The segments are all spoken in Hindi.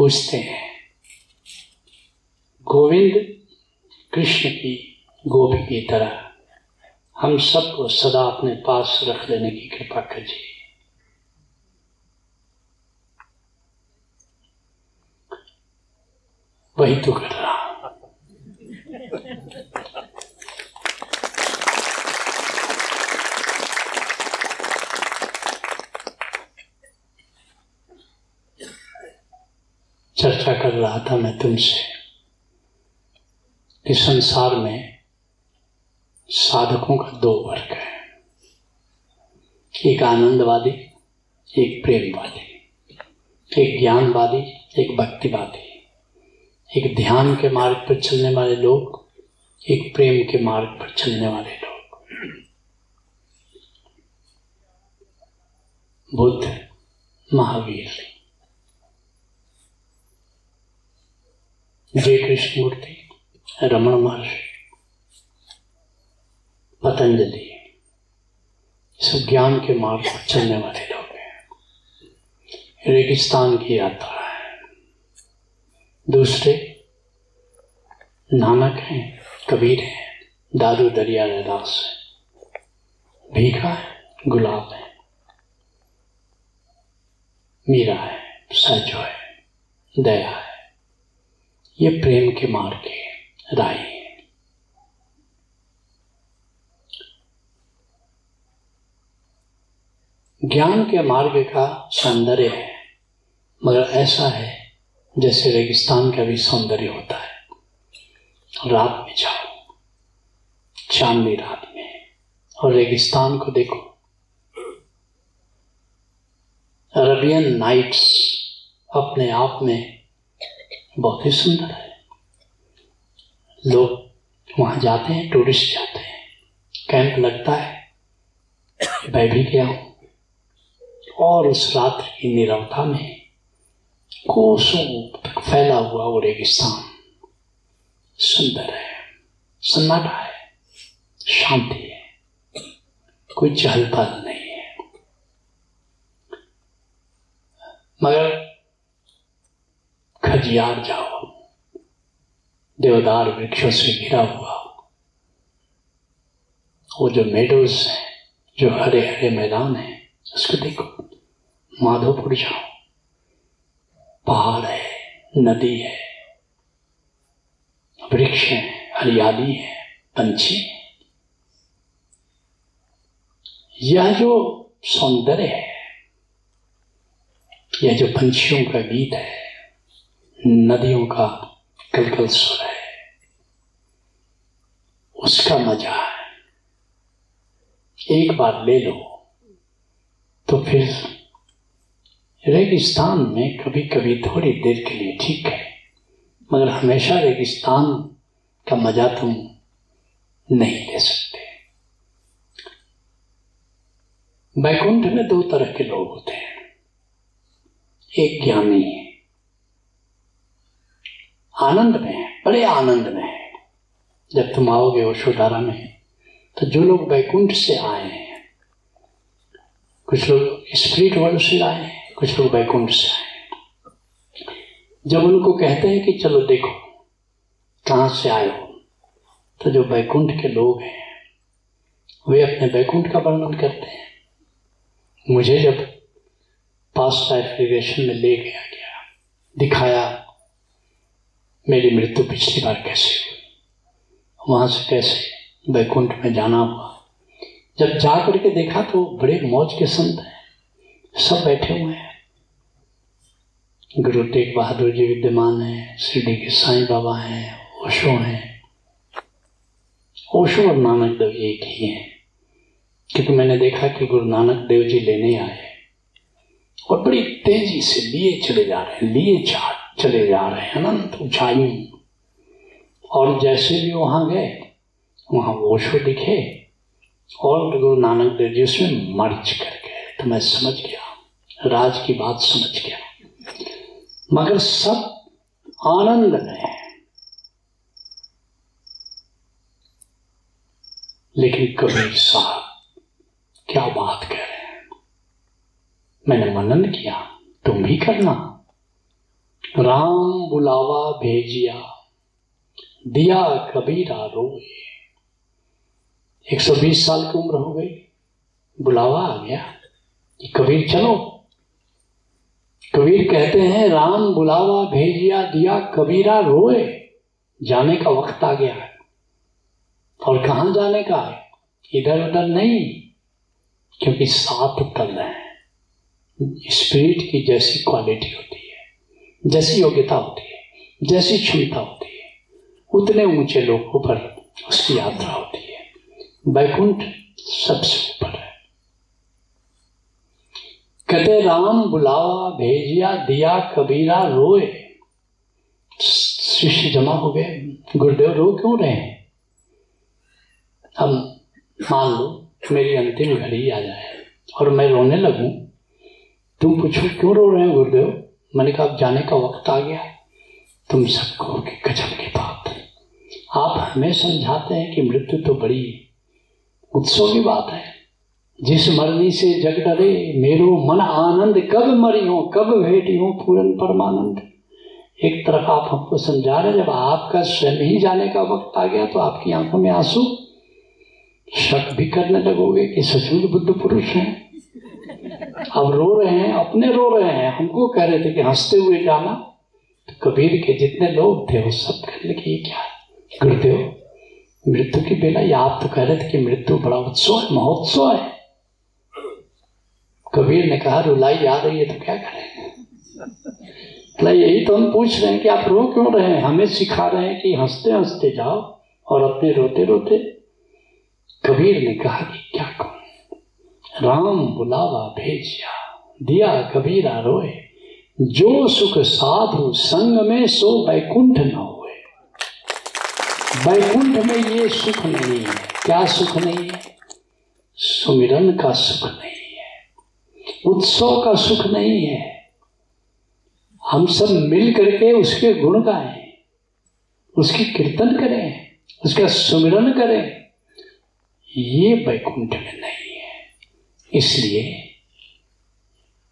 पूछते हैं। गोविंद कृष्ण की गोपी की तरह हम सबको सदा अपने पास रख लेने की कृपा कीजिए। वही तो कर रहा चर्चा कर रहा था मैं तुमसे कि संसार में साधकों का दो वर्ग है। एक आनंदवादी, एक प्रेमवादी। एक ज्ञानवादी, एक भक्तिवादी। एक ध्यान के मार्ग पर चलने वाले लोग, एक प्रेम के मार्ग पर चलने वाले लोग। बुद्ध, महावीर। जय कृष्ण मूर्ति रमण महर्षि, पतंजलि सब ज्ञान के मार्ग पर चलने वाले लोग हैं। रेगिस्तान की यात्रा है। दूसरे, नानक हैं, कबीर हैं, दादू दरिया रैदास है। भीखा है, गुलाब है। मीरा है सजो है, दया है। ये प्रेम के मार्ग के राय है। ज्ञान के मार्ग का सौंदर्य है, मगर ऐसा है जैसे रेगिस्तान का भी सौंदर्य होता है। रात में जाओ, चांदनी रात में, और रेगिस्तान को देखो। अरबियन नाइट्स अपने आप में बहुत ही सुंदर है। लोग वहाँ जाते हैं टूरिस्ट जाते हैं। कैंप लगता है। मैं भी गया हूँ। और उस रात्र की निरवता में कोसों तक फैला हुआ वो रेगिस्तान सुंदर है। सन्नाटा है। शांति है। कोई चहल पहल नहीं है। मगर खजियार जाओ। देवदार वृक्षों से घिरा हुआ वो जो मेडोज हैं, जो हरे हरे मैदान हैं, उसको देखो। माधोपुर जाओ। पहाड़ है, नदी है, वृक्ष है, हरियाली है, पंछी यह जो सौंदर्य है, यह जो पंछियों का गीत है नदियों का कलकल स्वर है। उसका मज़ा है। एक बार ले लो तो फिर रेगिस्तान में कभी कभी थोड़ी देर के लिए ठीक है, मगर हमेशा रेगिस्तान का मज़ा तुम नहीं ले सकते। बैकुंठ में दो तरह के लोग होते हैं। एक ज्ञानी है आनंद में है, बड़े आनंद में है। जब तुम आओगे ओशोधारा में तो जो लोग बैकुंठ से आए हैं, कुछ लोग स्पिरिट वर्ल्ड से आए हैं, कुछ लोग बैकुंठ से आए जब उनको कहते हैं कि चलो देखो, कहाँ से आए हो तो जो बैकुंठ के लोग हैं, वे अपने बैकुंठ का वर्णन करते हैं। मुझे जब पास्ट लाइफ में ले गया गया, दिखाया मेरी मृत्यु पिछली बार कैसे हुई? वहाँ से कैसे बैकुंठ में जाना हुआ? जब जा करके देखा तो बड़े मौज के संत हैं। सब बैठे हुए हैं। गुरु तेग बहादुर जी विद्यमान है, शिरडी के साईं बाबा हैं, ओशो हैं। ओशो और नानक देव एक ही हैं। क्योंकि मैंने देखा कि गुरु नानक देव जी लेने आए और बड़ी तेज़ी से लिए चले जा रहे हैं, लिए जा चले जा रहे हैं, अनंत ऊंचाइयों और जैसे भी वहाँ गए, वहाँ ओशो दिखे, और गुरु नानक देव जी उसमें मर्ज कर गए। तो मैं समझ गया, राज की बात समझ गया। मगर सब आनंद में है। लेकिन कबीर साहब, क्या बात कह रहे हैं? मैंने मनन किया, तुम भी करना। राम बुलावा भेजिया, दिया कबीरा रोए। 120 साल की उम्र हो गई, बुलावा आ गया कि कबीर चलो। कबीर कहते हैं, राम बुलावा भेजिया, दिया कबीरा रोए। जाने का वक्त आ गया है। और कहा जाने का है? इधर उधर नहीं, क्योंकि उतर रहे हैं। स्पिरिट की जैसी क्वालिटी होती है। जैसी योग्यता होती है, जैसी क्षमता होती है, उतने ऊँचे लोगों पर उसकी यात्रा होती है। बैकुंठ सबसे ऊपर है। कहते राम बुलावा भेजिया, दिया, कबीरा, रोए। शिष्य जमा हो गए। गुरुदेव, रो क्यों रहे हैं? हम मान लो, मेरी अंतिम घड़ी आ जाए और मैं रोने लगूं, तुम पूछो, क्यों रो रहे हो गुरुदेव? मैंने कहा जाने का वक्त आ गया है। तुम सबको गजब की बात। आप हमें समझाते हैं कि मृत्यु तो बड़ी उत्सव की बात है। जिस मरनी से जग डरे, मेरो मन आनंद, कब मरी हो, कब भेटी हो, पूरन परमानंद। एक तरफ़ आप हमको समझा रहे जब आपका स्वयं ही जाने का वक्त आ गया तो आपकी आँखों में आँसू। शक भी करने लगोगे कि सचमुच बुद्ध पुरुष हैं। अब रो रहे हैं, अपने रो रहे हैं। हमको कह रहे थे कि हँसते हुए जाना तो कबीर के जितने लोग थे, वो सब कहने लगे क्या गुरुदेव, मृत्यु की बेला या आप तो कह रहे थे कि मृत्यु बड़ा उत्सव है, महोत्सव है। कबीर ने कहा, रुलाई आ रही है तो क्या करें? मतलब यही तो हम पूछ रहे हैं कि आप रो क्यों रहे हैं? हमें सिखा रहे हैं कि हँसते हँसते जाओ और अपने रोते रोते कबीर ने कहा कि क्या कहूँ राम बुलावा भेजिया, दिया कबीरा रोए। जो सुख साधु संग में सो बैकुंठ न हुए। बैकुंठ में ये सुख नहीं है। क्या सुख नहीं है? सुमिरन का सुख नहीं है। उत्सव का सुख नहीं है। हम सब मिल करके उसके गुण गाएँ। उसकी कीर्तन करें। उसका सुमिरन करें। ये बैकुंठ में नहीं इसलिए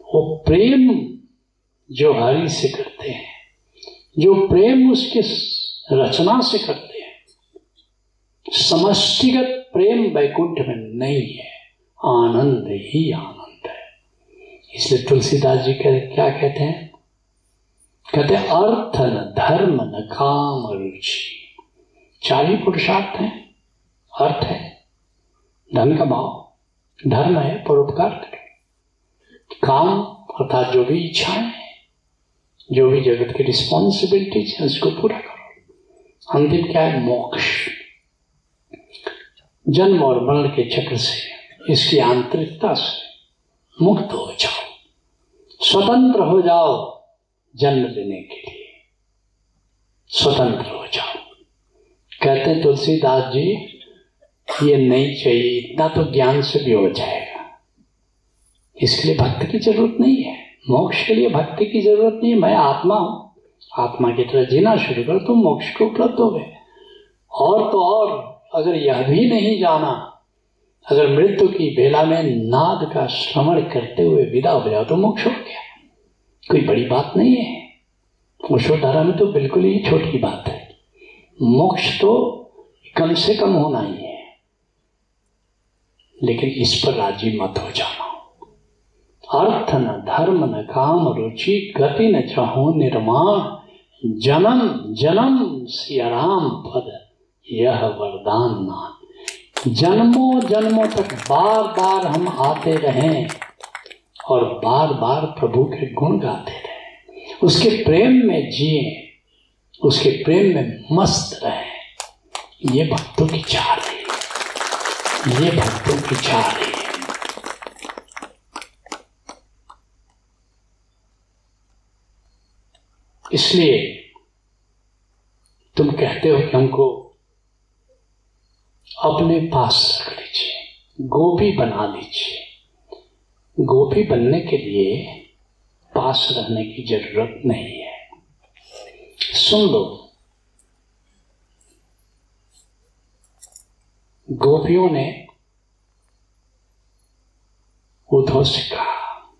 वो प्रेम जो हरि से करते हैं, जो प्रेम उसके रचना से करते हैं, समष्टिगत प्रेम वैकुंठ में नहीं है, आनंद ही आनंद है। इसलिए तुलसीदास जी कह क्या कहते हैं? कहते हैं, अर्थ न धर्म न काम रुचि। चार ही पुरुषार्थ है, अर्थ है, धन का भाव। धर्म है, परोपकार करें। काम, अर्थात जो भी इच्छाएँ जो भी जगत की रिस्पॉन्सिबिलिटीज है, उसको पूरा करो। अंतिम क्या है? मोक्ष। जन्म और मरण के चक्र से इसकी आंतरिकता से मुक्त हो जाओ। स्वतंत्र हो जाओ जन्म लेने के लिए। स्वतंत्र हो जाओ। कहते तुलसीदास जी ये नहीं चाहिए, इतना तो ज्ञान से भी हो जाएगा। इसके लिए भक्ति की ज़रूरत नहीं है। मोक्ष के लिए भक्ति की ज़रूरत नहीं मैं आत्मा हूँ। आत्मा की तरह जीना शुरू कर तो मोक्ष को उपलब्ध हो गए। और तो और, अगर यह भी नहीं जाना, अगर मृत्यु की बेला में नाद का श्रवण करते हुए विदा हो जाओ तो मोक्ष हो गया। कोई बड़ी बात नहीं है। मोक्षोधारा में तो बिल्कुल ही छोटी बात है। मोक्ष तो कम से कम होना है। लेकिन इस पर राज़ी मत हो जाना। अर्थ न, धर्म न, काम, रुचि, गति न, चाहो निर्माण जन्म जन्म सियाराम पद, यह वरदान नाम। जन्मों जन्मों तक बार बार हम आते रहें और बार बार प्रभु के गुण गाते रहें। उसके प्रेम में जिए, उसके प्रेम में मस्त रहें। ये भक्तों की चाह है। ये भक्तों की चाह है इसलिए तुम कहते हो कि हमको अपने पास रख लीजिए गोपी बना लीजिए। गोपी बनने के लिए पास रहने की ज़रूरत नहीं है। सुन लो गोपियों ने उद्धव से कहा,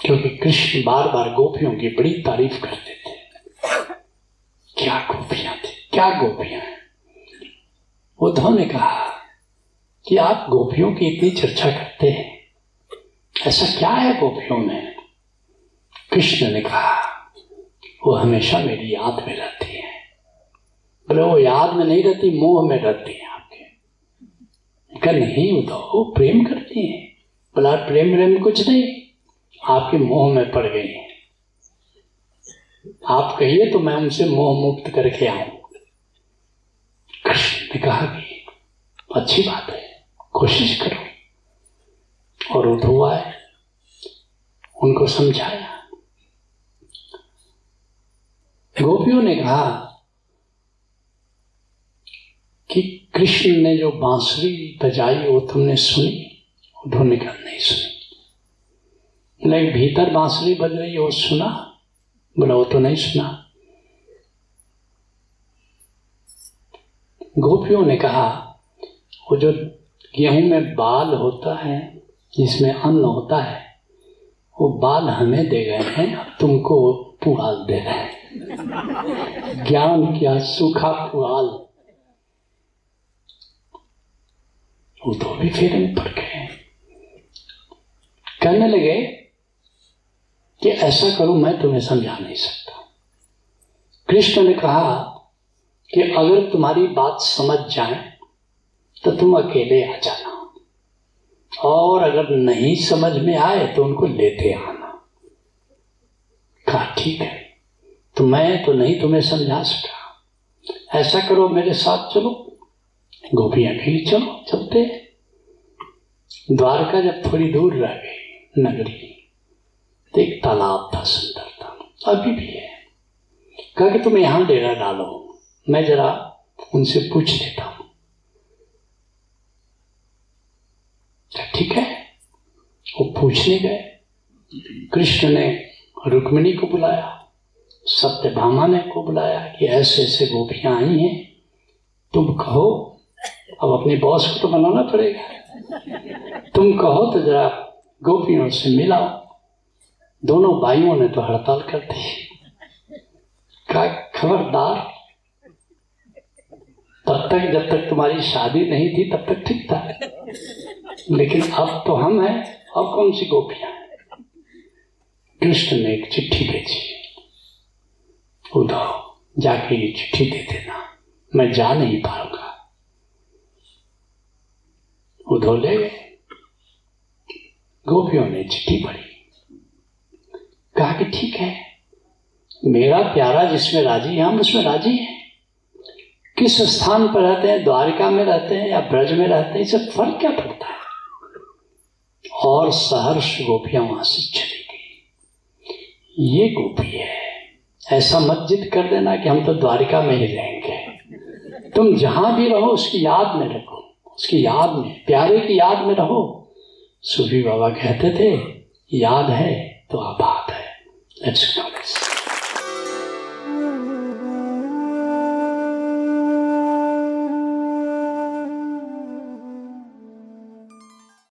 क्योंकि कृष्ण बार बार गोपियों की बड़ी तारीफ़ करते थे। क्या गोपियाँ थी? क्या गोपियाँ हैं? उद्धव ने कहा, कि आप गोपियों की इतनी चर्चा करते हैं। ऐसा क्या है गोपियों में? कृष्ण ने कहा, वो हमेशा मेरी याद में रहती बोले वो याद में नहीं रहती, मोह में रहती है आपके। कहा, नहीं उद्धव वो प्रेम करती है। बोला प्रेम प्रेम कुछ नहीं, आपके मोह में पड़ गई है। आप कहिए तो मैं उनसे मोह मुक्त करके आऊँ। कृष्ण ने कहा कि, अच्छी बात है, कोशिश करो। और उद्धव आए, उनको समझाया। गोपियों ने कहा कि कृष्ण ने जो बांसुरी बजाई वो तुमने सुनी? उद्धव ने कहा, नहीं सुनी। नहीं भीतर बांसुरी बज रही वो सुना? बोला, वो तो नहीं सुना। गोपियों ने कहा, वो जो गेहूँ में बाल होता है, जिसमें अन्न होता है, वो बाल हमें दे गए हैं, अब तुमको पुआल दे रहे हैं। ज्ञान क्या, सूखा पुआल। वो भी फेरे में पड़ गए। कहने लगे कि ऐसा करो मैं तुम्हें समझा नहीं सकता। कृष्ण ने कहा कि अगर तुम्हारी बात समझ जाए तो तुम अकेले आ जाना। और अगर नहीं समझ में आए तो उनको लेते आना। कहा, ठीक है तो मैं तो नहीं तुम्हें समझा सका ऐसा करो, मेरे साथ चलो। गोपियाँ भी चलो, चलते द्वारका जब थोड़ी दूर रह गई, नगरी। तो एक तालाब था, सुंदर था। अभी भी है। कहा कि तुम यहाँ डेरा डालो। मैं जरा उनसे पूछ लेता हूँ। ठीक है। वो पूछने गए। कृष्ण ने रुक्मिणी को बुलाया। सत्यभामा ने को बुलाया कि ऐसे ऐसे गोपियाँ आई हैं। तुम कहो अब अपने बॉस को तो बनाना पड़ेगा। तुम कहो तो जरा गोपियों से मिलाओ। दोनों भाइयों ने तो हड़ताल कर दी। का खबरदार? तब तक जब तक तुम्हारी शादी नहीं थी, तब तक ठीक था। लेकिन अब तो हम हैं, अब कौन सी गोपियाँ कृष्ण ने एक चिट्ठी भेजी। उद्धव जाके ये चिट्ठी दे देना। मैं जा नहीं पाऊँगा। उद्धव ले गए गोपियों ने चिट्ठी पढ़ी। कहा कि ठीक है, मेरा प्यारा जिसमें राज़ी है, हम उसमें राज़ी हैं। किस स्थान पर रहते हैं, द्वारिका में रहते हैं या ब्रज में रहते हैं, इससे फ़र्क क्या पड़ता है? और सहर्ष गोपियाँ वहाँ से चली गई। ये गोपी है, ऐसा मत जिद कर देना कि हम तो द्वारिका में ही रहेंगे। तुम जहाँ भी रहो, उसकी याद में रखो। उसकी याद में, प्यारे की याद में रहो। सूफी बाबा कहते थे, याद है तो आबाद है। लेट्स